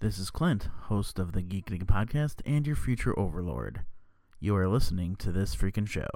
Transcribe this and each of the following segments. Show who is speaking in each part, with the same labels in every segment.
Speaker 1: This is Clint, host of the Geek podcast and your future overlord. You are listening to this freaking show.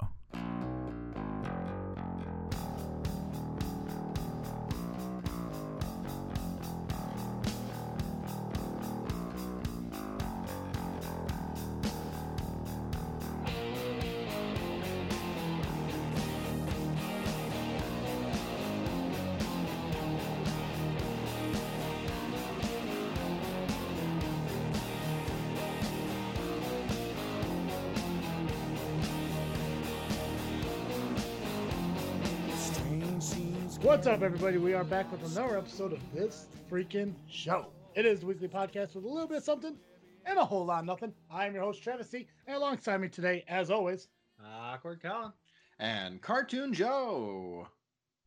Speaker 2: What's up, everybody? We are back with another episode of this freaking show. It is the weekly podcast with a little bit of something and a whole lot of nothing. I am your host, Travis C., and alongside me today, as always,
Speaker 3: Awkward Colin.
Speaker 4: and Cartoon Joe.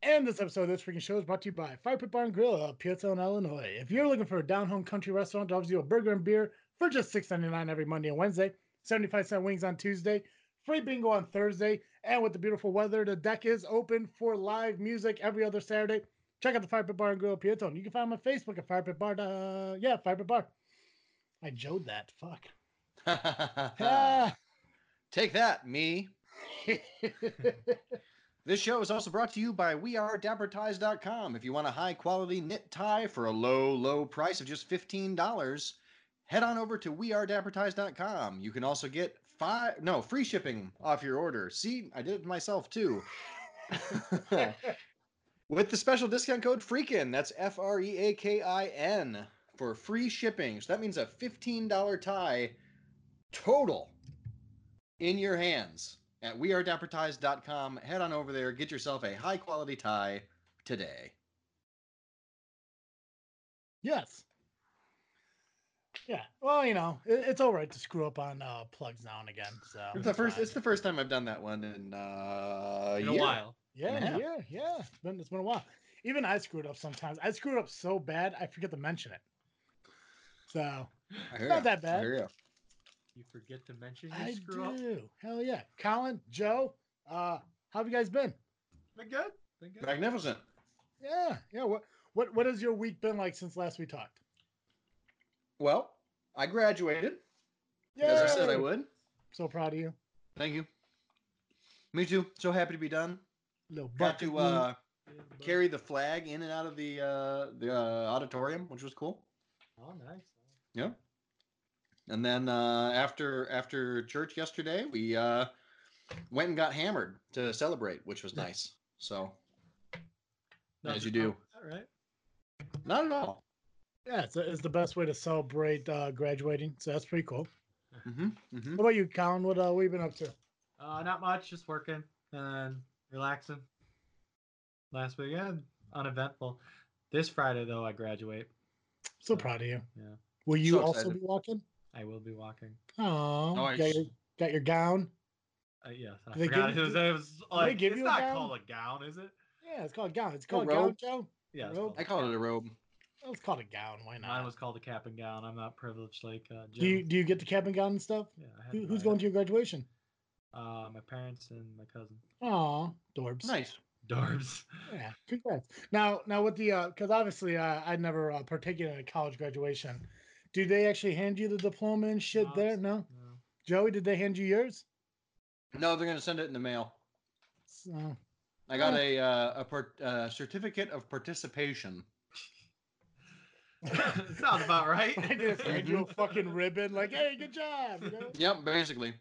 Speaker 2: and this episode of this freaking show is brought to you by Fire Pit Bar and Grill of Peotone, Illinois. If you're looking for a down home country restaurant that offers you a burger and beer for just $6.99 every Monday and Wednesday, 75 cent wings on Tuesday, free bingo on Thursday, and with the beautiful weather, the deck is open for live music every other Saturday. Check out the Fire Pit Bar and Grill Peotone. You can find them on Facebook at Fire Pit Bar. Uh, yeah, Fire Pit Bar. I jode that. Fuck. Ah.
Speaker 4: Take that, me. This show is also brought to you by WeAreDapperTies.com. If you want a high quality knit tie for a low, low price of just $15, head on over to WeAreDapperTies.com. You can also get five, no, free shipping off your order. See, I did it myself too. With the special discount code FREAKIN, that's F R E A K I N, for free shipping. So that means a $15 tie total in your hands at wearedapperties.com. Head on over there, get yourself a high quality tie today.
Speaker 2: Yes. Yeah. Well, you know, it, it's all right to screw up on uh, plugs now and again. So
Speaker 4: It's the first it's the first time I've done that one in uh
Speaker 3: In a
Speaker 4: year.
Speaker 3: while.
Speaker 2: yeah,
Speaker 4: Yeah.
Speaker 2: yeah, yeah. It's been it's been a while. Even I screwed up sometimes. I screwed up so bad I forget to mention it. So
Speaker 4: I hear
Speaker 2: Not that bad.
Speaker 4: I hear ya.
Speaker 3: You forget to mention you
Speaker 2: I
Speaker 3: screw up.
Speaker 2: do. Hell yeah. Colin, Joe, uh, how have you guys been?
Speaker 3: Been good. Been good.
Speaker 4: Magnificent.
Speaker 2: Yeah, yeah. What what what has your week been like since last we talked?
Speaker 4: Well, I graduated as I said I would.
Speaker 2: So proud of you.
Speaker 4: Thank you. Me too. So happy to be done.
Speaker 2: Little
Speaker 4: Got to uh, carry the flag in and out of the uh, the uh, auditorium, which was cool.
Speaker 3: Oh, nice.
Speaker 4: Yeah. And then uh, after after church yesterday, we uh, went and got hammered to celebrate, which was nice. So As you do.
Speaker 3: All right.
Speaker 4: not at all.
Speaker 2: Yeah, it's, it's the best way to celebrate uh, graduating. So that's pretty cool.
Speaker 4: hmm hmm
Speaker 2: What about you, Colin? What uh, what you been up to?
Speaker 3: Uh, not much. Just working and relaxing. Last weekend, uneventful. This Friday though, I graduate.
Speaker 2: So proud of you.
Speaker 3: Yeah,
Speaker 2: Will you
Speaker 4: So
Speaker 2: also be walking?
Speaker 3: I will be walking.
Speaker 2: Oh,
Speaker 4: Nice.
Speaker 2: got, your, got your gown.
Speaker 3: Uh, yes, I
Speaker 2: they
Speaker 3: forgot
Speaker 2: give
Speaker 3: it
Speaker 2: you-
Speaker 3: was. It was
Speaker 2: they give
Speaker 3: it's
Speaker 2: you a
Speaker 3: not
Speaker 2: gown?
Speaker 3: called a gown, is it?
Speaker 2: Yeah, it's called a gown. It's called a gown. Joe.
Speaker 3: Yeah, it's
Speaker 2: Robe?
Speaker 4: I call it a robe.
Speaker 2: Oh, it's called a gown. Why not?
Speaker 3: Mine was called a cap and gown. I'm not privileged like uh, Jim.
Speaker 2: do you do you get the cap and gown and stuff?
Speaker 3: yeah, I had
Speaker 2: Who, who's going
Speaker 3: it.
Speaker 2: to your graduation?
Speaker 3: Uh, my parents and my cousin.
Speaker 2: Aw, Dorbs.
Speaker 4: Nice.
Speaker 3: Darbs.
Speaker 2: Yeah, congrats. Now, now with the because obviously uh, I never uh, partaken in a college graduation. Do they actually hand you the diploma and shit
Speaker 3: No,
Speaker 2: there? No,
Speaker 3: No.
Speaker 2: Joey, did they hand you yours?
Speaker 4: No, they're gonna send it in the mail.
Speaker 2: So,
Speaker 4: I got a uh, a part, uh, certificate of participation.
Speaker 3: Sounds about right.
Speaker 2: I just hand you a fucking ribbon, like, hey, good job. You know?
Speaker 4: Yep, basically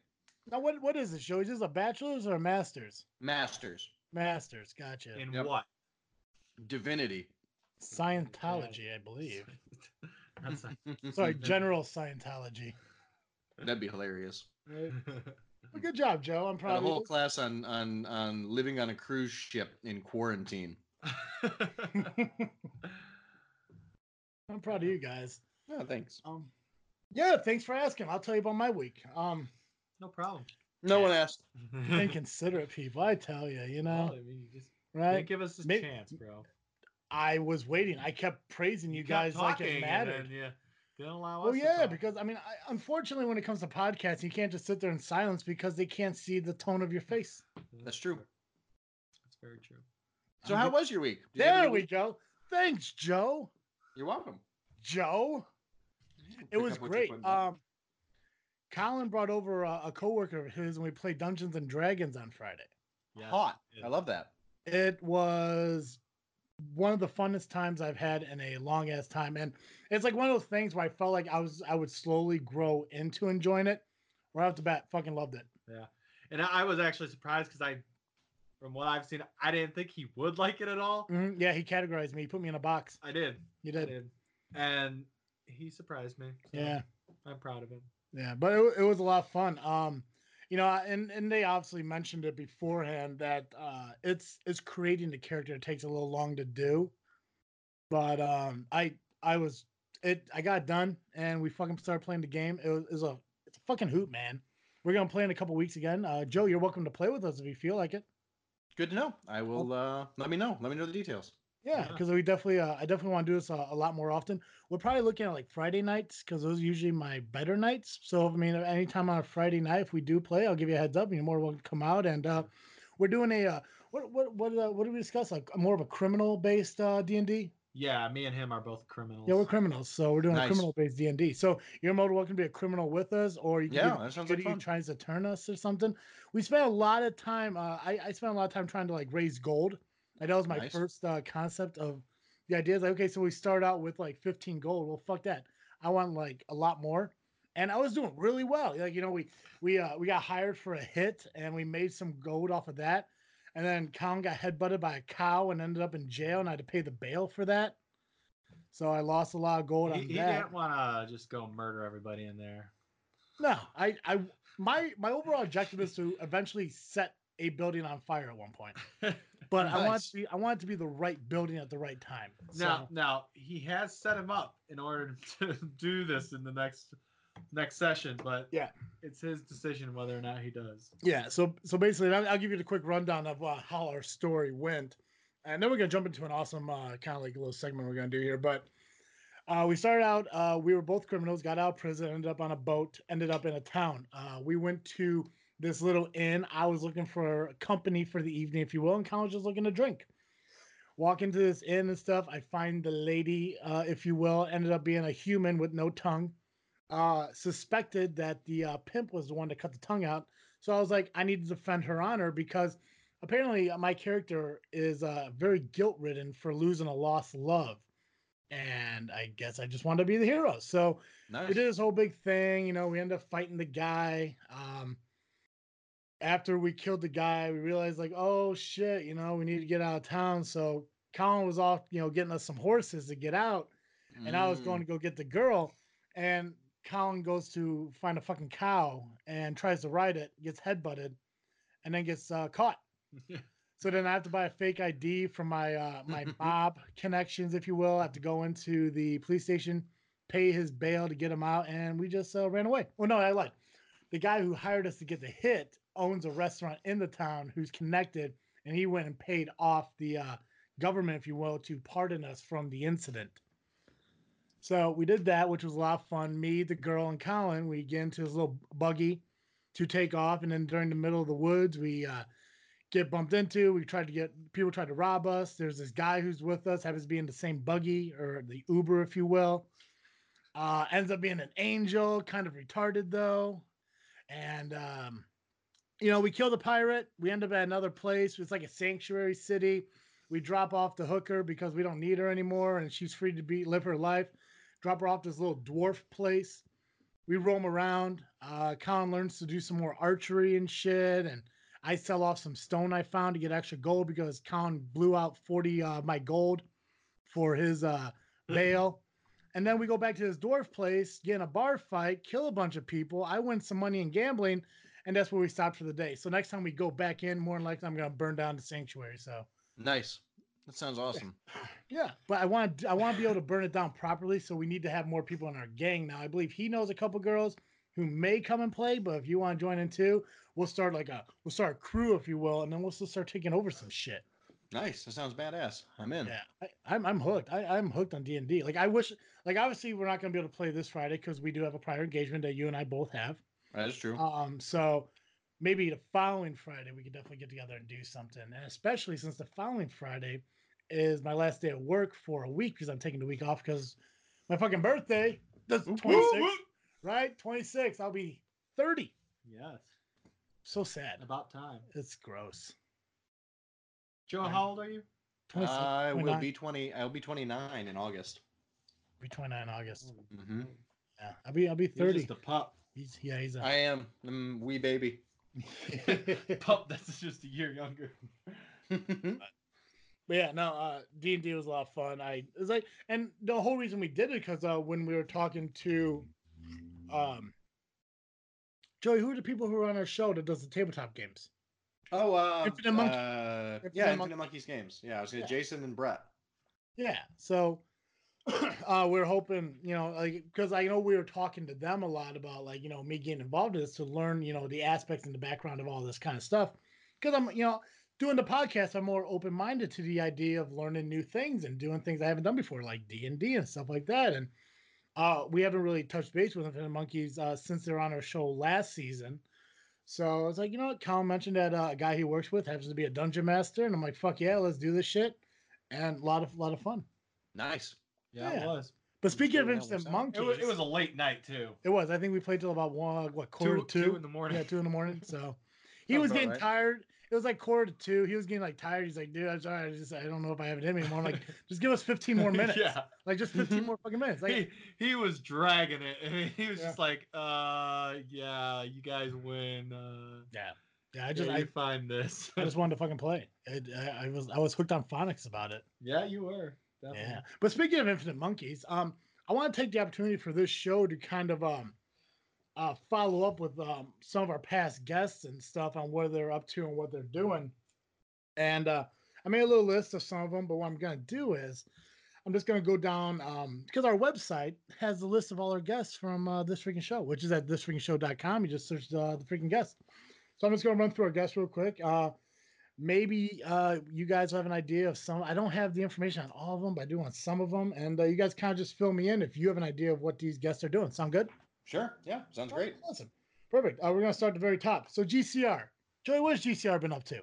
Speaker 2: Now, what what is this, show? Is this a bachelor's or a master's?
Speaker 4: masters
Speaker 2: Masters, gotcha.
Speaker 3: In
Speaker 4: Yep.
Speaker 3: what?
Speaker 4: divinity.
Speaker 2: Scientology, I believe.
Speaker 3: That's a-
Speaker 2: Sorry, general Scientology.
Speaker 4: That'd be hilarious.
Speaker 2: Right? Well, good job, Joe. I'm proud
Speaker 4: a
Speaker 2: of
Speaker 4: whole
Speaker 2: you.
Speaker 4: class on on on living on a cruise ship in quarantine.
Speaker 2: I'm proud of you guys.
Speaker 4: Oh, thanks.
Speaker 2: Um, yeah, thanks for asking. I'll tell you about my week. Um,
Speaker 3: no problem.
Speaker 4: No one asked.
Speaker 2: inconsiderate people, I tell you, you
Speaker 3: Well,
Speaker 2: know,
Speaker 3: I mean, you just
Speaker 2: right?
Speaker 3: give us a
Speaker 2: May-
Speaker 3: chance, bro.
Speaker 2: I was waiting. I kept praising you,
Speaker 3: kept
Speaker 2: guys like
Speaker 3: talking
Speaker 2: it
Speaker 3: and
Speaker 2: mattered.
Speaker 3: then you didn't allow
Speaker 2: Well,
Speaker 3: us. to
Speaker 2: yeah, because I mean, I, unfortunately, when it comes to podcasts, you can't just sit there in silence because they can't see the tone of your face.
Speaker 4: That's true.
Speaker 3: That's very true.
Speaker 4: So how was your week? Did you
Speaker 2: There we
Speaker 4: week?
Speaker 2: go. Thanks, Joe.
Speaker 4: You're welcome.
Speaker 2: Joe. It was
Speaker 4: up what you're
Speaker 2: great. Um, Colin brought over a, a coworker of his, and we played Dungeons and Dragons on Friday.
Speaker 3: Yes,
Speaker 4: Hot. I love that.
Speaker 2: It was one of the funnest times I've had in a long ass time, and it's like one of those things where I felt like I was I would slowly grow into enjoying it. Right off the bat, fucking loved it.
Speaker 3: Yeah, and I I was actually surprised because I, from what I've seen, I didn't think he would like it at all.
Speaker 2: Mhm, Yeah, he categorized me. He put me in a box.
Speaker 3: I did.
Speaker 2: You did.
Speaker 3: did. And he surprised me. so
Speaker 2: Yeah.
Speaker 3: I'm proud of him.
Speaker 2: Yeah, but it, it was a lot of fun. Um, you know, and and they obviously mentioned it beforehand that uh, it's it's creating the character it takes a little long to do, but um, I I was it I got done and we fucking started playing the game. It was, it was a it's a fucking hoot, man. We're gonna play in a couple weeks again. Uh, Joe, you're welcome to play with us if you feel like it.
Speaker 4: Good to know. I will. Uh, let me know. Let me know the details.
Speaker 2: Yeah,
Speaker 3: Yeah.
Speaker 2: because we definitely, uh, I definitely want to do this a, a lot more often. We're probably looking at like Friday nights because those are usually my better nights. So I mean, anytime on a Friday night, if we do play, I'll give you a heads up. and You're more welcome to come out. And uh, we're doing a uh, what what what uh, what did we discuss? Like more of a criminal based uh, D and D.
Speaker 3: Yeah, me and him are both criminals.
Speaker 2: Yeah, we're criminals, so we're doing a criminal based D and D. So you're more than welcome to be a criminal with us, or you can
Speaker 4: Yeah, that sounds
Speaker 2: good
Speaker 4: like fun.
Speaker 2: tries to turn us or something. We spent a lot of time. Uh, I I spent a lot of time trying to like raise gold. Like, that was my
Speaker 4: Nice.
Speaker 2: first uh, concept of the idea. Is like okay, so we start out with like 15 gold. Well, fuck that. I want like a lot more. And I was doing really well. Like you know, we we uh, we got hired for a hit, and we made some gold off of that. And then Colin got headbutted by a cow and ended up in jail, and I had to pay the bail for that. So I lost a lot of gold
Speaker 3: He,
Speaker 2: on
Speaker 3: he
Speaker 2: that.
Speaker 3: didn't want to just go murder everybody in there.
Speaker 2: No, I, I, my, my overall objective is to eventually set a building on fire at one point. But I want it to be, I want it to be the right building at the right time.
Speaker 3: Now,
Speaker 2: So,
Speaker 3: now he has set him up in order to do this in the next next session, but
Speaker 2: Yeah.
Speaker 3: it's his decision whether or not he does.
Speaker 2: yeah. So, so basically, I'll, I'll give you the quick rundown of uh, how our story went, and then we're gonna jump into an awesome uh, kind of like a little segment we're gonna do here. But uh, we started out, uh, we were both criminals, got out of prison, ended up on a boat, ended up in a town. Uh, we went to this little inn. I was looking for company for the evening, if you will, and Colin was just looking to drink. Walk into this inn and stuff. I find the lady, uh, if you will, ended up being a human with no tongue. Uh, suspected that the uh, pimp was the one that cut the tongue out. So I was like, I need to defend her honor because apparently my character is uh, very guilt ridden for losing a lost love. And I guess I just wanted to be the hero. So
Speaker 4: Nice.
Speaker 2: we did this whole big thing. You know, we end up fighting the guy. Um, after we killed the guy, we realized like, oh shit, you know, we need to get out of town. So Colin was off, you know, getting us some horses to get out, and I was
Speaker 4: Mm.
Speaker 2: going to go get the girl. And Colin goes to find a fucking cow and tries to ride it, gets headbutted, and then gets uh, caught. So then I have to buy a fake ID from my uh, my mob connections, if you will. I have to go into the police station, pay his bail to get him out, and we just uh, ran away. Well, no, I lied. The guy who hired us to get the hit owns a restaurant in the town who's connected, and he went and paid off the uh, government, if you will, to pardon us from the incident. So we did that, which was a lot of fun. Me, the girl, and Colin, we get into his little buggy to take off, and then during the middle of the woods, we uh, get bumped into. We tried to get people tried to rob us. There's this guy who's with us, happens to be in the same buggy or the Uber, if you will. Uh, ends up being an angel, kind of retarded though. And um, you know, we kill the pirate. We end up at another place. It's like a sanctuary city. We drop off the hooker because we don't need her anymore, and she's free to be live her life. Drop her off to this little dwarf place. We roam around. Uh, Colin learns to do some more archery and shit, and I sell off some stone I found to get extra gold because Colin blew out 40 uh, my gold for his uh, bail. And then we go back to this dwarf place, get in a bar fight, kill a bunch of people. I win some money in gambling, and that's where we stop for the day. So next time we go back in, more than likely I'm gonna burn down the sanctuary. So
Speaker 4: Nice. That sounds awesome.
Speaker 2: yeah, but I want I want to be able to burn it down properly. So we need to have more people in our gang now. I believe he knows a couple girls who may come and play, but if you want to join in too, we'll start like a we'll start a crew, if you will, and then we'll still start taking over some shit.
Speaker 4: Nice. That sounds badass. I'm in.
Speaker 2: Yeah, I, I'm I'm hooked. I, I'm hooked on D and D. Like I wish, like obviously we're not gonna be able to play this Friday because we do have a prior engagement that you and I both have.
Speaker 4: That is true.
Speaker 2: Um, so maybe the following Friday we could definitely get together and do something, and especially since the following Friday is my last day of work for a week because I'm taking the week off because my fucking birthday. That's 26,
Speaker 3: whoop, whoop.
Speaker 2: right? 26. I'll be 30.
Speaker 3: Yes.
Speaker 2: So sad.
Speaker 3: About time.
Speaker 2: It's gross.
Speaker 3: Joe,
Speaker 2: Right.
Speaker 3: how old are you?
Speaker 2: 26,
Speaker 4: I will be 20. I'll be 29 in August.
Speaker 2: be 29 in August.
Speaker 4: Mhm.
Speaker 2: Yeah, I'll be I'll be
Speaker 3: You're
Speaker 2: 30.
Speaker 3: just a pup.
Speaker 2: He's yeah, he's a
Speaker 4: I am. I'm wee baby.
Speaker 3: pup that's just a year younger.
Speaker 2: But yeah, no, uh D and D was a lot of fun. I it was like, and the whole reason we did it because uh when we were talking to, um, Joey, who are the people who are on our show that does the tabletop games?
Speaker 4: oh, uh,
Speaker 2: Infinite Monkey-
Speaker 4: uh,
Speaker 2: Infinite
Speaker 4: yeah,
Speaker 2: Monkey-
Speaker 4: Infinite Monkeys games. Yeah, I was gonna
Speaker 2: Yeah.
Speaker 4: Jason and Brett.
Speaker 2: Yeah, so uh we're hoping, you know, like because I know we were talking to them a lot about like you know me getting involved in this to learn you know the aspects and the background of all this kind of stuff. Because I'm you know doing the podcast, I'm more open minded to the idea of learning new things and doing things I haven't done before, like D and D and stuff like that. And uh we haven't really touched base with Infinite Monkeys uh, since they're on our show last season. So I was like, you know what? Colin mentioned that uh, a guy he works with happens to be a dungeon master, and I'm like, fuck yeah, let's do this shit. And a lot of lot of fun.
Speaker 4: Nice.
Speaker 3: Yeah,
Speaker 2: Yeah.
Speaker 3: it was.
Speaker 2: But speaking of
Speaker 4: sure that
Speaker 2: instant monkeys,
Speaker 3: It was. It was a late night too.
Speaker 2: It was. I think we played till about one, what quarter
Speaker 3: Two,
Speaker 2: two.
Speaker 3: two in the morning.
Speaker 2: Yeah, two in the morning. So he
Speaker 4: Sounds
Speaker 2: was getting
Speaker 4: right.
Speaker 2: tired. It was like quarter to two. He was getting like tired. He's like, dude, I'm sorry. I just I don't know if I have it in me anymore. I'm like, just give us 15 more minutes.
Speaker 3: yeah.
Speaker 2: Like just 15 more fucking minutes. Like
Speaker 3: he, he was dragging it, and he was
Speaker 2: Yeah.
Speaker 3: just like, "Uh, yeah, you guys win. Uh,
Speaker 2: yeah. Yeah, I
Speaker 3: I
Speaker 2: just
Speaker 3: just
Speaker 2: I,
Speaker 3: find this."
Speaker 2: I just wanted to fucking play. I, I, I was I was hooked on phonics about it.
Speaker 3: yeah, you were. Definitely.
Speaker 2: Yeah. But speaking of Infinite Monkeys, um, I want to take the opportunity for this show to kind of um uh follow up with um some of our past guests and stuff on what they're up to and what they're doing. And uh I made a little list of some of them, but what I'm gonna do is I'm just gonna go down um because our website has a list of all our guests from uh, this freaking show, which is at thisfreakingshow.com. You just search uh, the freaking guests. So I'm just gonna run through our guests real quick. Uh maybe uh you guys have an idea of some i don't have the information on all of them but i do on some of them and you guys kind of just fill me in if you have an idea of what these guests are doing sound good
Speaker 4: Sure. Yeah. Sounds great.
Speaker 2: awesome perfect uh, we're gonna start at the very top so gcr joey what's gcr been up to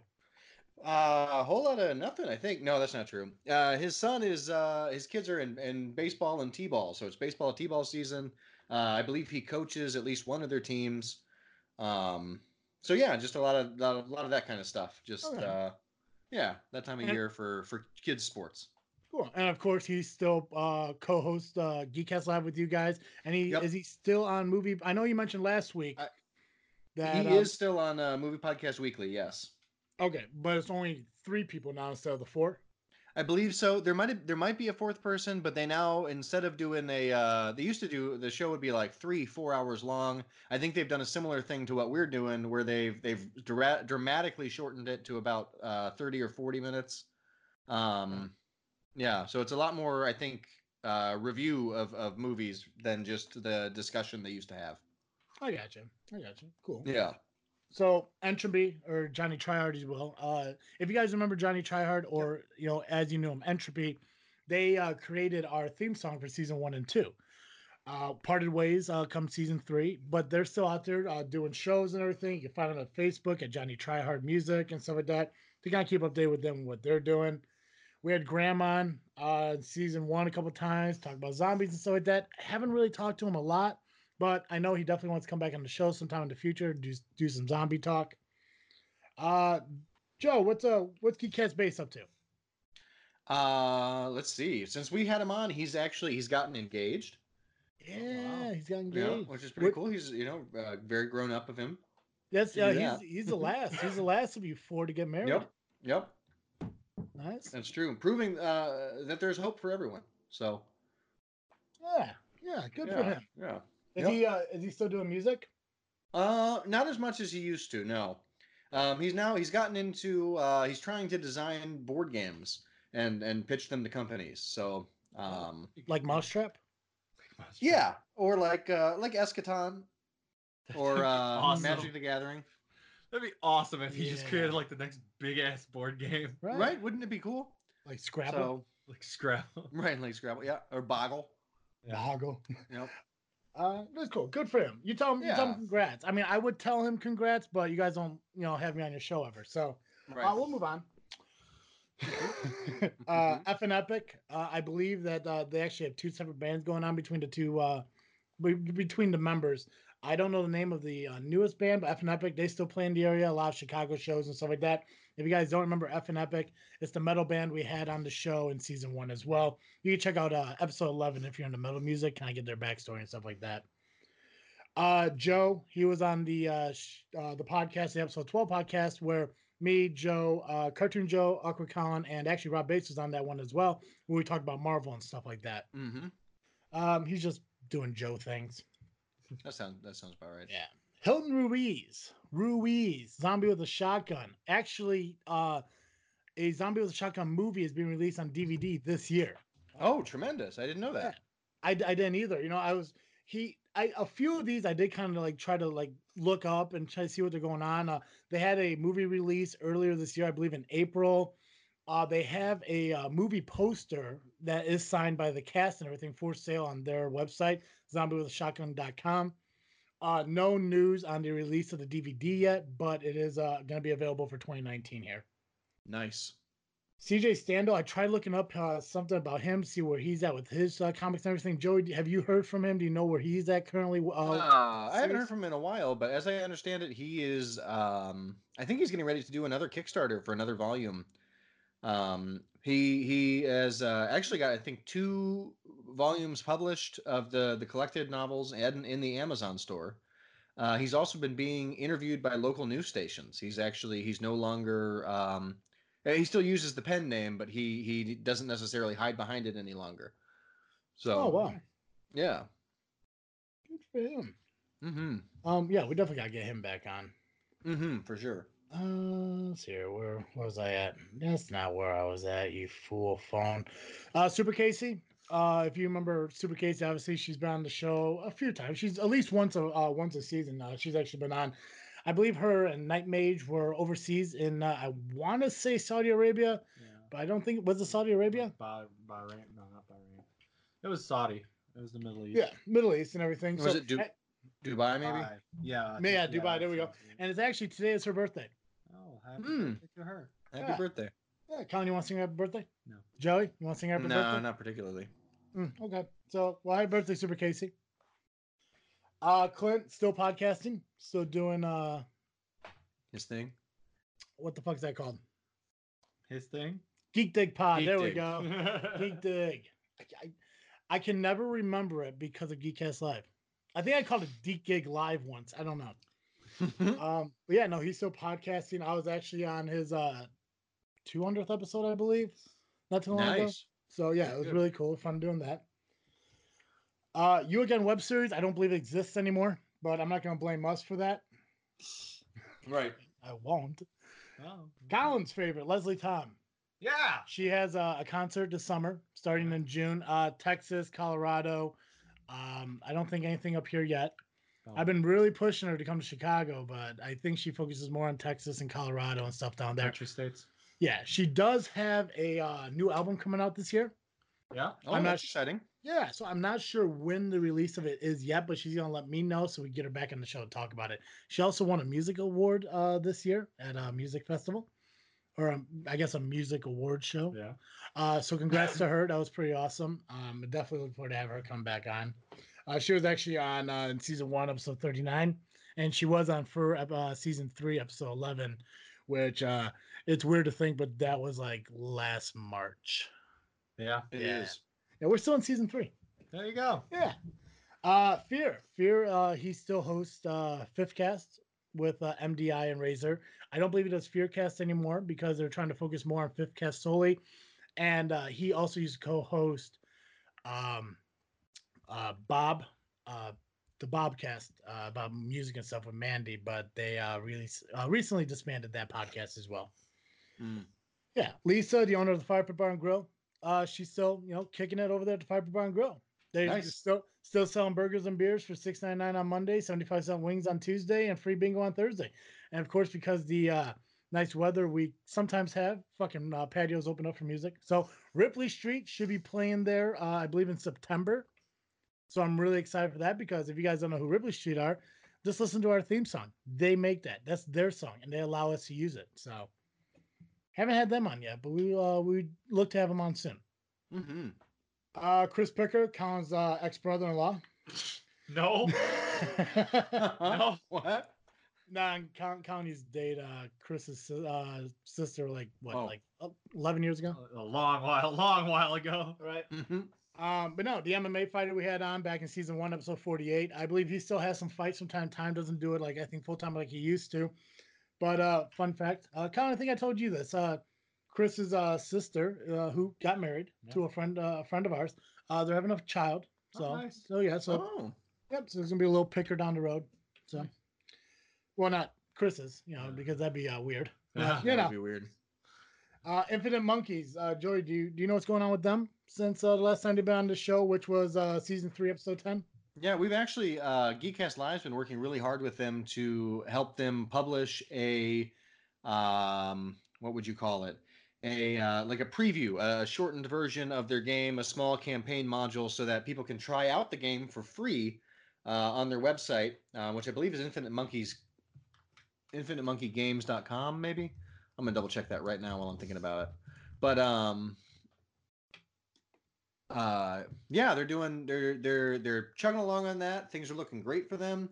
Speaker 4: Uh, a whole lot of nothing, I think. No, that's not true. Uh, his son is, uh, his kids are in, in baseball and t-ball. So it's baseball, t-ball season. Uh, I believe he coaches at least one of their teams. Um, so yeah, just a lot of, lot of, lot of that kind of stuff. Just,
Speaker 2: Okay.
Speaker 4: uh, yeah, that time of
Speaker 2: And-
Speaker 4: year for, for kids sports.
Speaker 2: Cool and of course he's still uh co-host uh geekcast live with you guys and he
Speaker 4: Yep.
Speaker 2: is he still on movie i know you mentioned last week
Speaker 4: I-
Speaker 2: that
Speaker 4: he
Speaker 2: um,
Speaker 4: is still on uh, movie podcast weekly. Yes.
Speaker 2: okay but it's only three people now instead of the four
Speaker 4: I believe so. There might there might be a fourth person, but they now instead of doing a uh, they used to do the show would be like three four hours long. I think they've done a similar thing to what we're doing, where they've they've dra- dramatically shortened it to about uh, thirty or forty minutes. Um, yeah, so it's a lot more I think uh, review of of movies than just the discussion they used to have.
Speaker 2: i got you i got you cool
Speaker 4: Yeah.
Speaker 2: So Entropy or Johnny Tryhard as well. Uh, if you guys remember Johnny Tryhard, or you know, as you know him, Entropy, they uh, created our theme song for season one and two. Uh, parted ways uh, come season three, but they're still out there uh, doing shows and everything. You can find them on Facebook at Johnny Tryhard Music and stuff like that. To kind of keep updated with them, what they're doing. We had Graham on uh, season one a couple times, talk about zombies and stuff like that. Haven't really talked to him a lot, but I know he definitely wants to come back on the show sometime in the future, do do some zombie talk. Uh, Joe, what's uh what's Geekcast Base up to?
Speaker 4: Uh, let's see. Since we had him on, he's actually he's gotten engaged.
Speaker 2: Yeah, he's got
Speaker 4: Yeah,
Speaker 2: engaged.
Speaker 4: which is pretty
Speaker 2: What-
Speaker 4: cool. He's you know uh, very grown up of him.
Speaker 2: That's yeah, he's
Speaker 4: that.
Speaker 2: he's the last. He's the last of you four to get married.
Speaker 4: Yep. Yep.
Speaker 2: Nice.
Speaker 4: That's true. Proving uh, that there's hope for everyone. So
Speaker 2: Yeah, yeah, good for him.
Speaker 4: Yeah.
Speaker 2: Is
Speaker 4: Yep.
Speaker 2: he uh is he still doing music?
Speaker 4: Uh, not as much as he used to. No. Um, he's now he's gotten into uh, he's trying to design board games and and pitch them to companies. So um,
Speaker 2: Like Mousetrap?
Speaker 4: yeah, or like uh, like Eschaton or uh,
Speaker 3: awesome.
Speaker 4: Magic the Gathering.
Speaker 3: That'd be awesome if he just created like the next big ass board game,
Speaker 2: Right.
Speaker 4: Right? Wouldn't it be cool?
Speaker 2: Like Scrabble.
Speaker 4: So
Speaker 3: like Scrabble.
Speaker 4: right, like Scrabble. Yeah, or Boggle. Yeah.
Speaker 2: Boggle.
Speaker 4: Yep.
Speaker 2: Uh, that's cool. Good for him. You tell him, you tell him
Speaker 4: Yeah.
Speaker 2: congrats. I mean, I would tell him congrats, but you guys don't, you know, have me on your show ever. So
Speaker 4: Right.
Speaker 2: uh, we'll move on. uh, F and Epic. Uh, I believe that uh, they actually have two separate bands going on between the two uh, be- between the members. I don't know the name of the uh, newest band, but F and Epic they still play in the area, a lot of Chicago shows and stuff like that. If you guys don't remember F and Epic, it's the metal band we had on the show in season one as well. You can check out uh, episode eleven if you're into metal music. Kind of get their backstory and stuff like that. Uh, Joe, he was on the uh, sh- uh, the podcast, the episode twelve podcast, where me, Joe, uh, Cartoon Joe, Awkward Colin, and actually Rob Bates was on that one as well, where we talked about Marvel and stuff like that.
Speaker 4: Mm-hmm.
Speaker 2: Um, he's just doing Joe things.
Speaker 4: That sounds that sounds about right.
Speaker 2: Yeah. Hilton Ruiz, Ruiz, zombie with a shotgun. Actually, uh, a zombie with a shotgun movie is being released on DVD this year.
Speaker 4: Oh, tremendous! I didn't know that.
Speaker 2: I, I didn't either. You know, I was he. I a few of these I did kind of like try to like look up and try to see what they're going on. Uh, they had a movie release earlier this year, I believe in April. Uh, they have a uh, movie poster that is signed by the cast and everything for sale on their website, zombiewithashotgun.com. Uh, no news on the release of the DVD yet, but it is uh, going to be available for 2019 here.
Speaker 4: Nice.
Speaker 2: CJ Stando, I tried looking up uh, something about him, see where he's at with his uh, comics and everything. Joey, have you heard from him? Do you know where he's at currently? Uh,
Speaker 4: Uh, I haven't heard from him in a while, but as I understand it, he is. Um, I think he's getting ready to do another Kickstarter for another volume. Um, he he has uh, actually got I think two volumes published of the the collected novels and in the Amazon store. Uh, he's also been being interviewed by local news stations. He's actually he's no longer um, he still uses the pen name, but he he doesn't necessarily hide behind it any longer. So
Speaker 2: oh wow,
Speaker 4: yeah.
Speaker 2: good for him.
Speaker 4: Mm-hmm.
Speaker 2: Um, yeah, we definitely gotta get him back on.
Speaker 4: Mm-hmm. For sure.
Speaker 2: Uh, let's see here. Where, where was I at? That's not where I was at. You fool phone. Uh, Super Casey. Uh, if you remember Super Casey, obviously she's been on the show a few times. She's at least once a uh, once a season. Uh, she's actually been on. I believe her and Night Mage were overseas in uh, I want to say Saudi Arabia,
Speaker 3: Yeah.
Speaker 2: but I don't think it was it Saudi Arabia.
Speaker 3: Bah- Bahrain? No, not Bahrain. It was Saudi. It was the Middle East.
Speaker 2: Yeah, Middle East and everything.
Speaker 4: Was
Speaker 2: So-
Speaker 4: it Du-
Speaker 2: a-
Speaker 4: Dubai, maybe?
Speaker 3: Dubai. Yeah. I
Speaker 2: Yeah,
Speaker 3: think-
Speaker 2: Dubai, there we go.
Speaker 3: sounds
Speaker 2: and it's actually today is her birthday.
Speaker 3: Happy
Speaker 4: Hmm.
Speaker 3: birthday to her.
Speaker 4: Happy
Speaker 2: Yeah.
Speaker 4: birthday.
Speaker 2: Yeah, Colin, you want to sing happy birthday?
Speaker 3: No.
Speaker 2: Joey, you want to sing happy
Speaker 4: No,
Speaker 2: birthday?
Speaker 4: not particularly.
Speaker 2: Mm, okay. So, well, happy birthday, Super Casey. Uh, Clint still podcasting, still doing uh,
Speaker 4: His thing.
Speaker 2: what the fuck is that called?
Speaker 3: His thing.
Speaker 2: Geek Dig Pod.
Speaker 4: Geek
Speaker 2: there we
Speaker 4: Dig.
Speaker 2: go. Geek Dig. I, I, I can never remember it because of Geekcast Live. I think I called it Geek Gig Live once. I don't know. Um, but yeah, no, he's still podcasting. I was actually on his uh 200th episode, I believe, not too long ago. So yeah,
Speaker 4: Very
Speaker 2: it was
Speaker 4: good.
Speaker 2: really cool, fun doing that. Uh, you again web series. I don't believe it exists anymore, but I'm not going to blame us for that.
Speaker 4: Right.
Speaker 2: I won't.
Speaker 3: Oh.
Speaker 2: Colin's favorite, Leslie Tom.
Speaker 3: Yeah.
Speaker 2: She has a, a concert this summer, starting in June. Uh, Texas, Colorado. Um, I don't think anything up here yet.
Speaker 3: Oh.
Speaker 2: I've been really pushing her to come to Chicago, but I think she focuses more on Texas and Colorado and stuff down there.
Speaker 3: Country states.
Speaker 2: Yeah, she does have a uh, new album coming out this year.
Speaker 3: Yeah.
Speaker 4: Oh,
Speaker 2: I'm not
Speaker 4: exciting.
Speaker 2: Yeah, so I'm not sure when the release of it is yet, but she's gonna let me know so we get her back on the show to talk about it. She also won a music award uh, this year at a music festival, or um, I guess a music award show.
Speaker 3: Yeah.
Speaker 2: Uh, so congrats to her. That was pretty awesome. Um, definitely look forward to have her come back on. Uh, she was actually on uh, in season one, episode 39, and she was on for uh, season three, episode 11, which uh, it's weird to think, but that was like last March.
Speaker 3: Yeah.
Speaker 4: It is.
Speaker 2: Yeah. Yeah, we're still in season three.
Speaker 3: There you go.
Speaker 2: Yeah. Uh Fear. Fear, uh he still hosts uh Fifth Cast with uh, MDI and Razor. I don't believe he does Fearcast anymore because they're trying to focus more on Fifth Cast solely. And uh he also used to co-host um uh Bob uh the Bobcast uh, about music and stuff with Mandy, but they uh really uh, recently disbanded that podcast as well.
Speaker 4: Mm.
Speaker 2: Yeah, Lisa, the owner of the Fire Pit Bar and Grill, uh, she's still you know kicking it over there at the Fire Pit Bar and Grill. They're
Speaker 4: Nice.
Speaker 2: still still selling burgers and beers for six ninety nine on Monday, seventy five cent wings on Tuesday, and free bingo on Thursday. And of course, because the uh, nice weather we sometimes have, fucking uh, patios open up for music. So Ripley Street should be playing there, uh, I believe in September. So I'm really excited for that because if you guys don't know who Ripley Street are, just listen to our theme song. They make that. That's their song, and they allow us to use it. So haven't had them on yet, but we uh, we look to have them on soon.
Speaker 4: Mm-hmm.
Speaker 2: Uh, Chris Picker, Colin's uh, ex brother in law.
Speaker 3: No. No.
Speaker 4: What?
Speaker 2: Nah, count County's date uh Chris's uh sister like what
Speaker 4: Oh.
Speaker 2: like 11 years ago.
Speaker 3: A long while, a long while ago.
Speaker 2: Right.
Speaker 4: hmm
Speaker 2: Um, but no, the MMA fighter we had on back in season one, episode 48. I believe he still has some fights from time time, doesn't do it like I think full time like he used to. But uh fun fact, uh Colin, I think I told you this. Uh Chris's uh sister, uh, who got married to a friend uh, a friend of ours, uh they're having a child.
Speaker 3: Oh,
Speaker 2: So
Speaker 3: nice.
Speaker 2: so yeah, so
Speaker 4: Oh.
Speaker 2: yep, so there's gonna be a little picker down the road. So well not Chris's, you know,
Speaker 3: Yeah.
Speaker 2: because that'd be uh, weird.
Speaker 3: Yeah.
Speaker 2: You
Speaker 4: that
Speaker 2: know.
Speaker 4: would be weird.
Speaker 2: Uh, Infinite Monkeys. Uh, Joey, do you do you know what's going on with them since uh, the last time they've been on the show, which was uh, season three, episode ten?
Speaker 4: Yeah, we've actually uh, Geekcast Live's been working really hard with them to help them publish a um, what would you call it? A uh, like a preview, a shortened version of their game, a small campaign module, so that people can try out the game for free uh, on their website, uh, which I believe is Infinite Monkeys, InfiniteMonkeyGames.com. Maybe I'm gonna double check that right now while I'm thinking about it. But um, uh yeah they're doing they're they're they're chugging along on that. Things are looking great for them.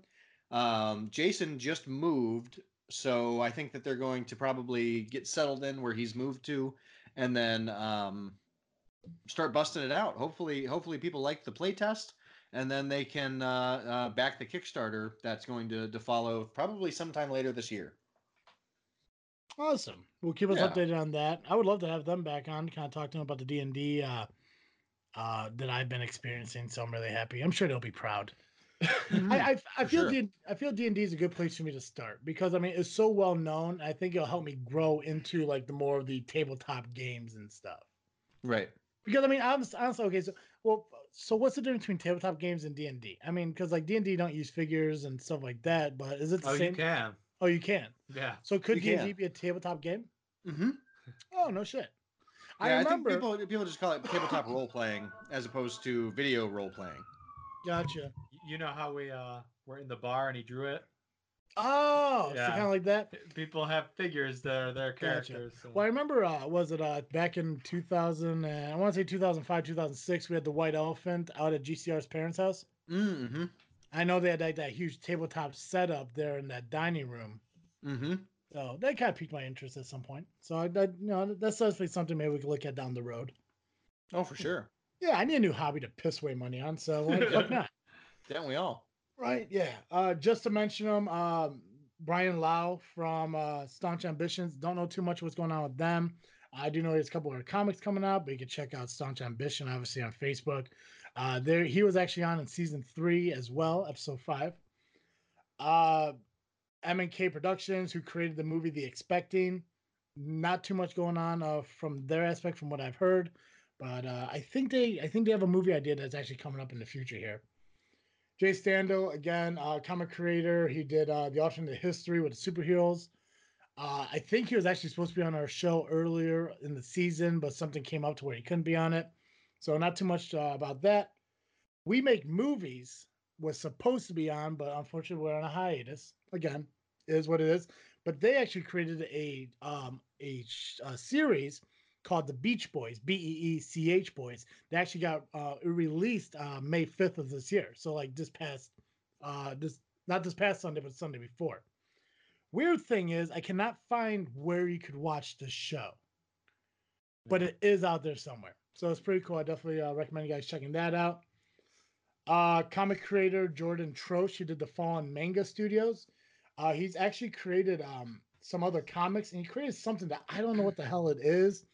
Speaker 4: Um jason just moved so i think that they're going to probably get settled in where he's moved to and then um start busting it out. Hopefully hopefully people like the play test and then they can uh, uh back the kickstarter that's going to to follow probably sometime later this year
Speaker 2: Awesome. We'll keep us
Speaker 4: Yeah.
Speaker 2: updated on that. I would love to have them back on, kind of talk to them about the D and D uh, uh, that I've been experiencing. So I'm really happy. I'm sure they'll be proud. I, I, I feel
Speaker 4: sure.
Speaker 2: D, I feel D and D is a good place for me to start because I mean it's so well known. I think it'll help me grow into like the more of the tabletop games and stuff.
Speaker 4: right
Speaker 2: Because I mean, honestly, honestly okay, so well, so what's the difference between tabletop games and D and D? I mean, because like D and D don't use figures and stuff like that, but is it the
Speaker 3: Oh,
Speaker 2: same?
Speaker 3: you can.
Speaker 2: Oh, you can.
Speaker 3: Yeah.
Speaker 2: So could
Speaker 4: You
Speaker 2: D and D
Speaker 4: can.
Speaker 2: be a tabletop game?
Speaker 4: mm-hmm.
Speaker 2: Oh no shit. I
Speaker 4: yeah, I,
Speaker 2: remember.
Speaker 4: think people people just call it tabletop role playing as opposed to video role playing.
Speaker 2: Gotcha.
Speaker 3: You know how we uh were in the bar and he drew it?
Speaker 2: Oh, so kind of like that.
Speaker 3: People have figures, their their
Speaker 2: Gotcha.
Speaker 3: characters. so-
Speaker 2: Well, I remember. Uh, was it uh back in 2000? And I want to say 2005, 2006. We had the white elephant out at GCR's parents' house.
Speaker 4: Mm-hmm.
Speaker 2: I know they had like that huge tabletop setup there in that dining room.
Speaker 4: Mm-hmm.
Speaker 2: So that kind of piqued my interest at some point. So I, that you know, that's definitely something maybe we could look at down the road.
Speaker 4: Oh, for sure.
Speaker 2: Yeah, I need a new hobby to piss away money on. So fuck not?
Speaker 4: Don't we all?
Speaker 2: Right. Yeah. Uh, just to mention them, um, Brian Lau from uh, Staunch Ambitions. Don't know too much what's going on with them. I do know there's a couple of comics coming out, but you can check out Staunch Ambition obviously on Facebook. Uh, there, he was actually on in season three as well, episode five. Uh, M&K Productions, who created the movie The Expecting. Not too much going on uh, from their aspect, from what I've heard, but uh, I think they, I think they have a movie idea that's actually coming up in the future here. Jay Stando, again, uh, comic creator. He did uh, the alternate history with the superheroes. Uh, I think he was actually supposed to be on our show earlier in the season, but something came up to where he couldn't be on it. So not too much uh, about that. We make movies was supposed to be on, but unfortunately we're on a hiatus. Again, is what it is. But they actually created a um a, a series called the Beach Boys, B E E C H Boys. They actually got uh released uh May 5th of this year. So like this past uh this not this past Sunday, but Sunday before. Weird thing is I cannot find where you could watch the show. But it is out there somewhere. So it's pretty cool. I definitely uh, recommend you guys checking that out. Uh comic creator Jordan Troche, he did the Fallen Manga Studios. Uh he's actually created um some other comics and he created something that I don't know what the hell it is,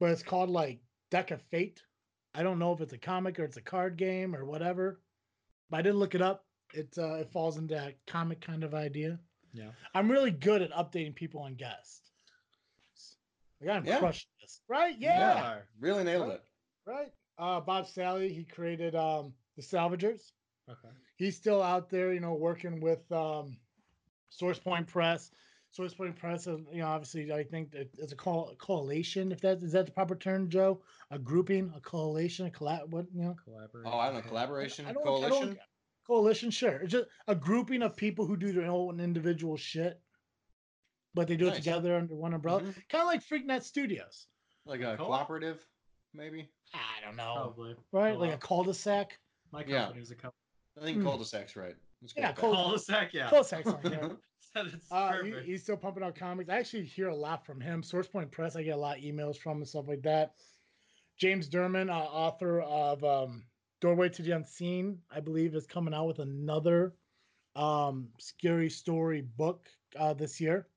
Speaker 2: but it's called like Deck of Fate. I don't know if it's a comic or it's a card game or whatever. But I didn't look it up. It uh, it falls into that comic kind of idea.
Speaker 3: Yeah.
Speaker 2: I'm really good at updating people on guests. Like I'm
Speaker 4: Yeah.
Speaker 2: crushing this. Right?
Speaker 3: You
Speaker 2: Yeah.
Speaker 4: Really nailed
Speaker 2: Right.
Speaker 4: it.
Speaker 2: Right. Uh Bob Sally, he created um the Salvagers.
Speaker 3: Okay.
Speaker 2: He's still out there, you know, working with um Source Point Press. Source Point Press, you know, obviously, I think it's a call coalition. If that is that the proper term, Joe? A grouping, a coalition, a collab. What you know?
Speaker 3: Collaborate.
Speaker 4: Oh, I don't know. Collaboration,
Speaker 2: I don't- I
Speaker 4: coalition.
Speaker 2: don't- coalition, sure. It's just a grouping of people who do their own individual shit, but they do it together under one umbrella.
Speaker 4: Mhm.
Speaker 2: Kind of like Freaknet Studios.
Speaker 4: Like a
Speaker 3: Co-op?
Speaker 4: cooperative, maybe.
Speaker 2: I don't know,
Speaker 3: Probably.
Speaker 2: right?
Speaker 3: Oh,
Speaker 2: Like a cul-de-sac.
Speaker 3: My
Speaker 4: Yeah.
Speaker 3: company was a company.
Speaker 4: I think
Speaker 2: Hmm.
Speaker 4: cul-de-sac's right.
Speaker 2: Yeah, cul-
Speaker 3: Cul-de-sac, yeah.
Speaker 2: Close excellent. Yeah. Uh, he- he's still pumping out comics. I actually hear a lot from him. Source Point Press, I get a lot of emails from and stuff like that. James Derman, uh, author of um, Doorway to the Unseen, I believe, is coming out with another um, scary story book uh, this year.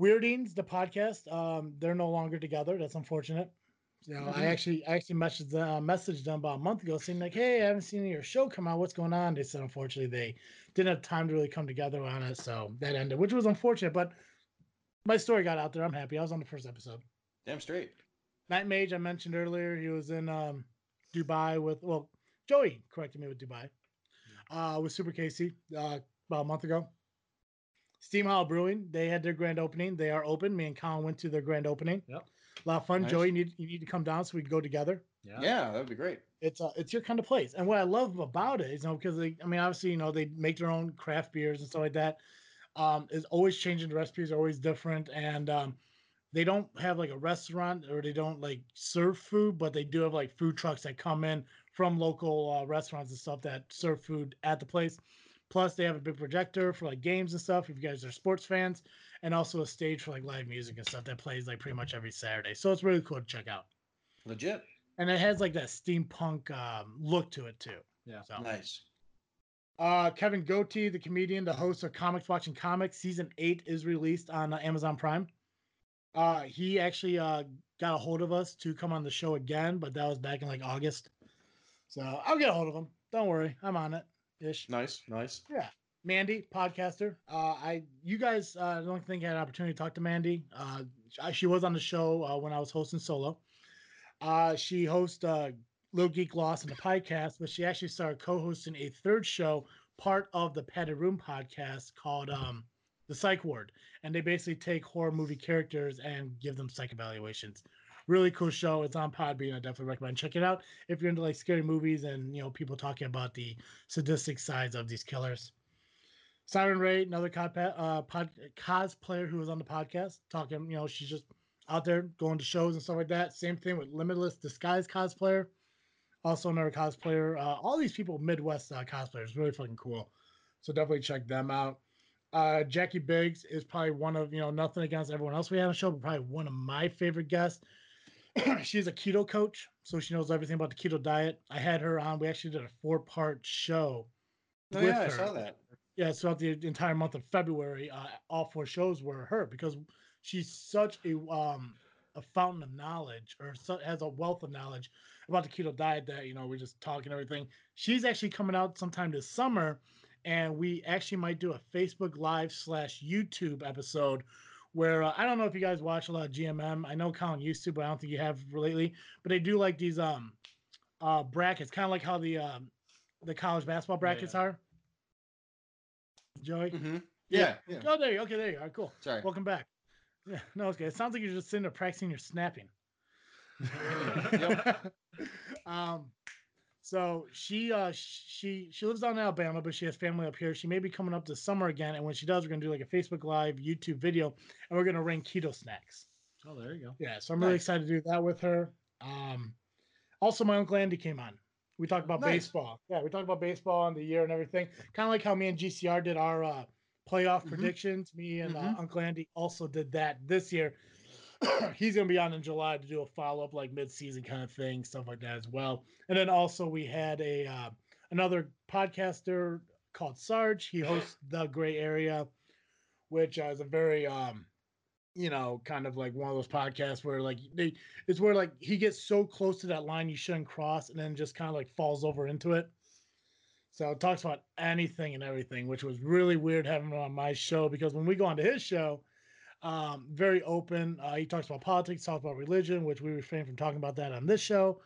Speaker 2: Weirdings, the podcast, um, they're no longer together. That's unfortunate. You know, I actually I actually messaged them, uh, messaged them about a month ago, saying like, "Hey, I haven't seen your show come out. What's going on?" They said, unfortunately, they didn't have time to really come together on it, so that ended, which was unfortunate. But my story got out there. I'm happy. I was on the first episode.
Speaker 4: Damn straight.
Speaker 2: Night Mage, I mentioned earlier, he was in um, Dubai with well, Joey corrected me with Dubai, uh, with Super Casey uh, about a month ago. Steam Hall Brewing, they had their grand opening. They are open. Me and Colin went to their grand opening.
Speaker 3: Yep.
Speaker 2: A lot of fun.
Speaker 4: Nice.
Speaker 2: Joey, you need you need to come down so we can go together.
Speaker 3: Yeah.
Speaker 4: Yeah, that would be great.
Speaker 2: It's uh, it's your kind of place. And what I love about it is, you know, because they, I mean, obviously, you know, they make their own craft beers and stuff like that. Um, is always changing. The recipes are always different, and um, they don't have like a restaurant or they don't like serve food, but they do have like food trucks that come in from local uh, restaurants and stuff that serve food at the place. Plus, they have a big projector for like games and stuff. If you guys are sports fans, and also a stage for like live music and stuff that plays like pretty much every Saturday. So it's really cool to check out
Speaker 4: Legit.
Speaker 2: and it has like that steampunk um, look to it too.
Speaker 3: Yeah.
Speaker 2: So,
Speaker 4: Nice.
Speaker 2: uh, Kevin Goatee, the comedian, the host of Comics Watching Comics, season eight is released on uh, Amazon Prime. Uh, he actually uh, got a hold of us to come on the show again, but that was back in like August. So I'll get a hold of him. Don't worry, I'm on it. Ish.
Speaker 4: Nice. Nice. Yeah.
Speaker 2: Mandy, podcaster. Uh, I, you guys, uh, I don't think I had an opportunity to talk to Mandy. Uh, she was on the show uh, when I was hosting solo. Uh, she hosts uh, Little Geek Lost and the podcast, but she actually started co-hosting a third show, part of the Padded Room podcast called um, the Psych Ward, and they basically take horror movie characters and give them psych evaluations. Really cool show. It's on Podbean. I definitely recommend check it out if you're into like scary movies and you know people talking about the sadistic sides of these killers. Siren Ray, another cod, uh, pod, cosplayer who was on the podcast, talking. You know, she's just out there going to shows and stuff like that. Same thing with Limitless Disguise cosplayer, also another cosplayer. Uh, all these people, Midwest uh, cosplayers, really fucking cool. So definitely check them out. Uh, Jackie Biggs is probably one of you know nothing against everyone else we had on the show, but probably one of my favorite guests. She's a keto coach, so she knows everything about the keto diet. I had her on. We actually did a four-part show.
Speaker 4: Oh yeah, I saw that.
Speaker 2: yeah, throughout the entire month of February, uh, all four shows were her because she's such a um a fountain of knowledge or so, has a wealth of knowledge about the keto diet that you know we're just talking everything. She's actually coming out sometime this summer, and we actually might do a Facebook Live slash YouTube episode where uh, I don't know if you guys watch a lot of GMM. I know Colin used to, but I don't think you have lately. But they do like these um uh brackets, kind of like how the um the college basketball brackets
Speaker 3: yeah.
Speaker 2: are. Joey.
Speaker 4: hmm Yeah. yeah.
Speaker 2: Oh, there you. Okay, there you are. Cool.
Speaker 4: Sorry.
Speaker 2: Welcome back. Yeah, no, it's good. It sounds like you're just sitting there practicing your snapping. um, so she uh she she lives down in Alabama, but she has family up here. She may be coming up this summer again, and when she does, we're gonna do like a Facebook Live, YouTube video, and we're gonna rank keto snacks.
Speaker 3: Oh, there you go.
Speaker 2: Yeah, so I'm really excited to do that with her. Um, also, my uncle Andy came on. We talked about
Speaker 4: Nice.
Speaker 2: baseball. Yeah, we talked about baseball and the year and everything. Kind of like how me and GCR did our uh, playoff
Speaker 4: Mhm.
Speaker 2: predictions. Me and uh,
Speaker 4: Mhm.
Speaker 2: Uncle Andy also did that this year. He's gonna be on in July to do a follow up, like mid season kind of thing, stuff like that as well. And then also we had a uh, another podcaster called Sarge. He hosts the Gray Area, which uh, is a very um, you know, kind of like one of those podcasts where like they it's where like he gets so close to that line you shouldn't cross and then just kind of like falls over into it. So it talks about anything and everything, which was really weird having him on my show because when we go onto his show, um, very open. Uh, he talks about politics, talks about religion, which we refrain from talking about that on this show.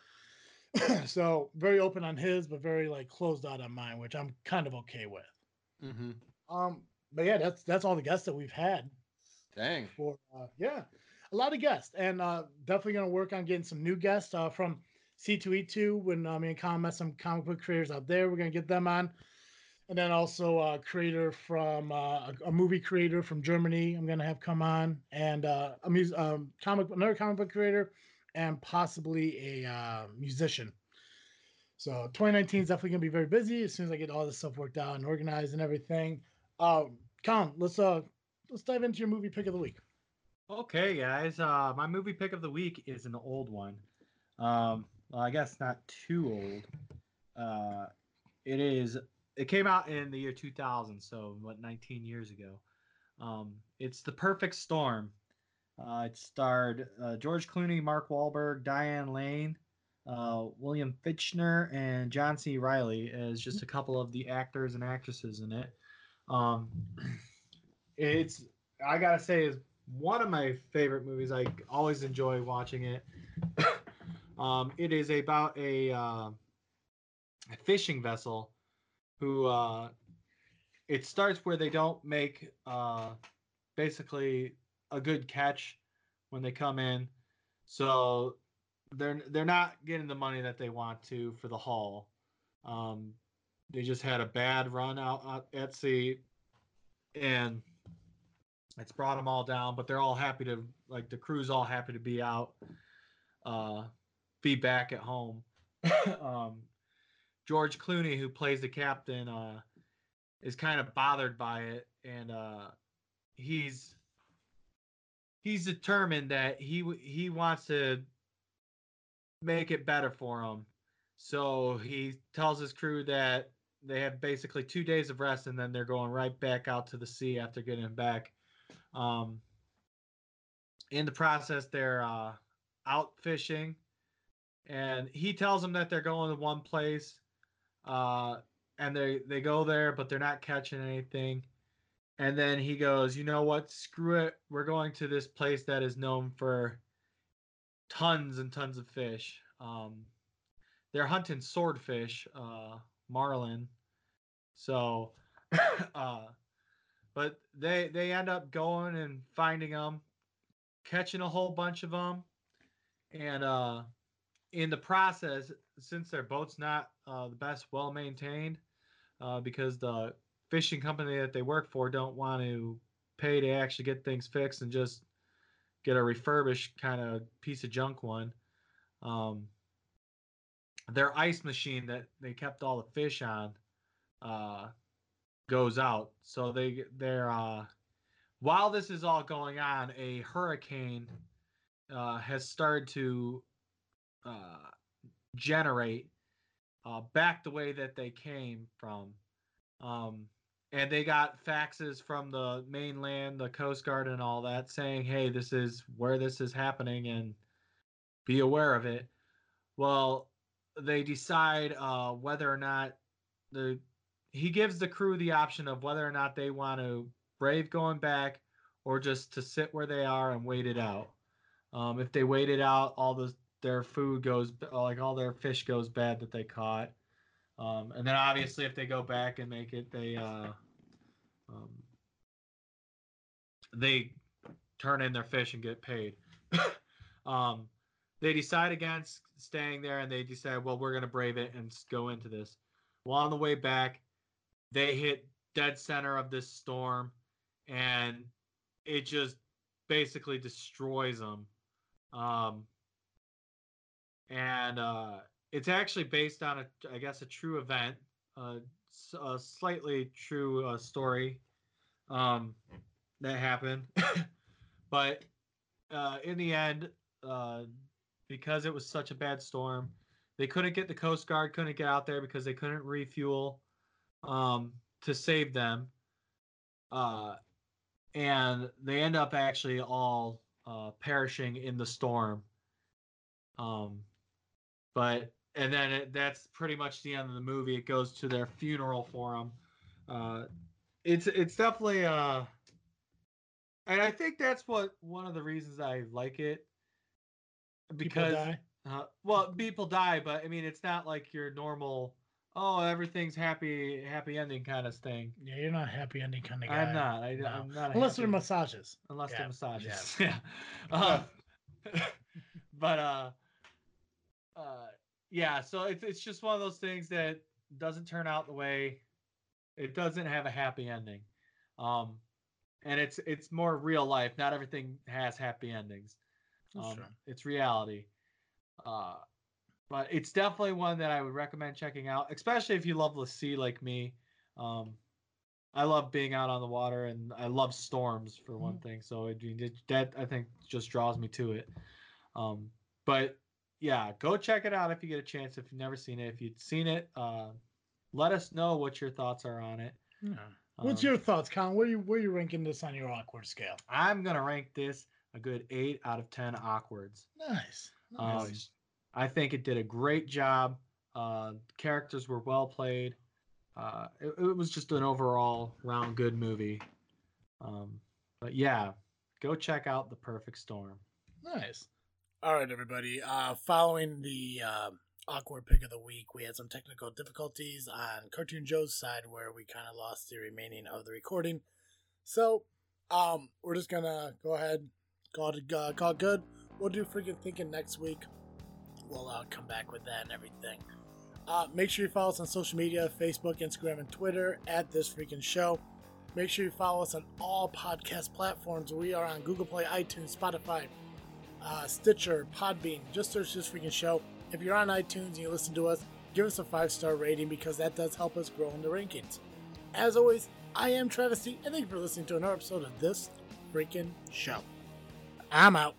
Speaker 2: so very open on his, but very like closed out on mine, which I'm kind of okay with.
Speaker 4: hmm
Speaker 2: Um, but yeah, that's that's all the guests that we've had
Speaker 4: Dang.
Speaker 2: for uh, yeah a lot of guests and uh definitely gonna work on getting some new guests uh from c2e2 when uh, me and Colin met some comic book creators out there we're gonna get them on and then also a creator from uh, a, movie creator from germany i'm gonna have come on and uh a mus- um, comic another comic book creator and possibly a uh, musician So 2019 is definitely gonna be very busy as soon as I get all this stuff worked out and organized and everything. Um, Con, let's uh let's dive into your movie pick of the week.
Speaker 3: Okay, guys. Uh, my movie pick of the week is an old one. Um, well, I guess not too old. Uh, it is. It came out in the year 2000, so what, 19 years ago. Um, it's The Perfect Storm. Uh, it starred uh, George Clooney, Mark Wahlberg, Diane Lane, uh, William Fichtner, and John C. Reilly as just a couple of the actors and actresses in it. Um, it's I gotta say is one of my favorite movies. I always enjoy watching it. um, it is about a, uh, a fishing vessel who uh, it starts where they don't make uh, basically a good catch when they come in, so they're they're not getting the money that they want to for the haul. Um, they just had a bad run out, out at sea, and it's brought them all down. But they're all happy to like the crew's all happy to be out, uh, be back at home. um, George Clooney, who plays the captain, uh, is kind of bothered by it, and uh, he's he's determined that he he wants to make it better for him. So he tells his crew that they have basically two days of rest, and then they're going right back out to the sea after getting back. Um, in the process, they're uh, out fishing, and he tells them that they're going to one place, uh, and they they go there, but they're not catching anything. And then he goes, you know what? Screw it. We're going to this place that is known for tons and tons of fish. Um, they're hunting swordfish, uh, marlin. So, uh, but they they end up going and finding them, catching a whole bunch of them, and uh, in the process, since their boat's not uh, the best well maintained, uh, because the fishing company that they work for don't want to pay to actually get things fixed and just get a refurbished kind of piece of junk one. Um, their ice machine that they kept all the fish on uh, goes out. So they they're uh, while this is all going on, a hurricane uh, has started to uh, generate uh, back the way that they came from. Um, and they got faxes from the mainland, the Coast Guard, and all that saying, hey, this is where this is happening and be aware of it. Well, they decide uh, whether or not the he gives the crew the option of whether or not they want to brave going back or just to sit where they are and wait it out. Um, if they wait it out, all the their food goes like all their fish goes bad that they caught. Um, and then obviously if they go back and make it, they uh, um, they turn in their fish and get paid. um, they decide against staying there and they decide, well, we're going to brave it and go into this. Well, on the way back, they hit dead center of this storm and it just basically destroys them. Um, and uh, it's actually based on a, I guess, a true event, uh, a slightly true uh, story um, that happened. but uh, in the end, uh, because it was such a bad storm, they couldn't get the Coast Guard, couldn't get out there because they couldn't refuel um, to save them. Uh, and they end up actually all uh, perishing in the storm. Um, but and then it, that's pretty much the end of the movie. It goes to their funeral for them. Uh, it's it's definitely uh, and I think that's what one of the reasons I like it because uh, well people die, but I mean it's not like your normal oh everything's happy happy ending kind of thing.
Speaker 2: Yeah, you're not happy ending kind of guy.
Speaker 3: I'm not. I,
Speaker 2: No.
Speaker 3: I'm not.
Speaker 2: Unless
Speaker 3: happy-
Speaker 2: they're massages.
Speaker 3: unless
Speaker 2: Yeah,
Speaker 3: they're massages. Yeah. But uh, uh, yeah. So it's it's just one of those things that doesn't turn out the way it doesn't have a happy ending. Um, and it's it's more real life. Not everything has happy endings. Um,
Speaker 2: true.
Speaker 3: it's reality. Uh, but it's definitely one that I would recommend checking out, especially if you love the sea like me. Um, I love being out on the water, and I love storms for one thing. So it, it, that I think just draws me to it. Um, but yeah, go check it out if you get a chance. If you've never seen it, if you've seen it, uh, let us know what your thoughts are on it.
Speaker 4: Yeah. What's
Speaker 3: Um,
Speaker 4: your thoughts, Colin? Where you where you ranking this on your awkward scale?
Speaker 3: I'm gonna rank this a good eight out of ten awkwards.
Speaker 4: Nice.
Speaker 3: Um,
Speaker 4: nice.
Speaker 3: I think it did a great job. Uh, characters were well played. Uh, it, it was just an overall round good movie. Um, but yeah, go check out The Perfect Storm.
Speaker 4: nice.
Speaker 2: All right, everybody. Uh, following the uh, awkward pick of the week, we had some technical difficulties on Cartoon Joe's side where we kind of lost the remaining of the recording. So, um, we're just gonna go ahead, call it, uh, call it good. We'll do freaking thinking next week. We'll uh, come back with that and everything. Uh, make sure you follow us on social media Facebook, Instagram, and Twitter at This Freaking Show. Make sure you follow us on all podcast platforms. We are on Google Play, iTunes, Spotify, uh, Stitcher, Podbean. Just search This Freaking Show. If you're on iTunes and you listen to us, give us a five star rating because that does help us grow in the rankings. As always, I am Travis T, and thank you for listening to another episode of This Freaking Show. I'm out.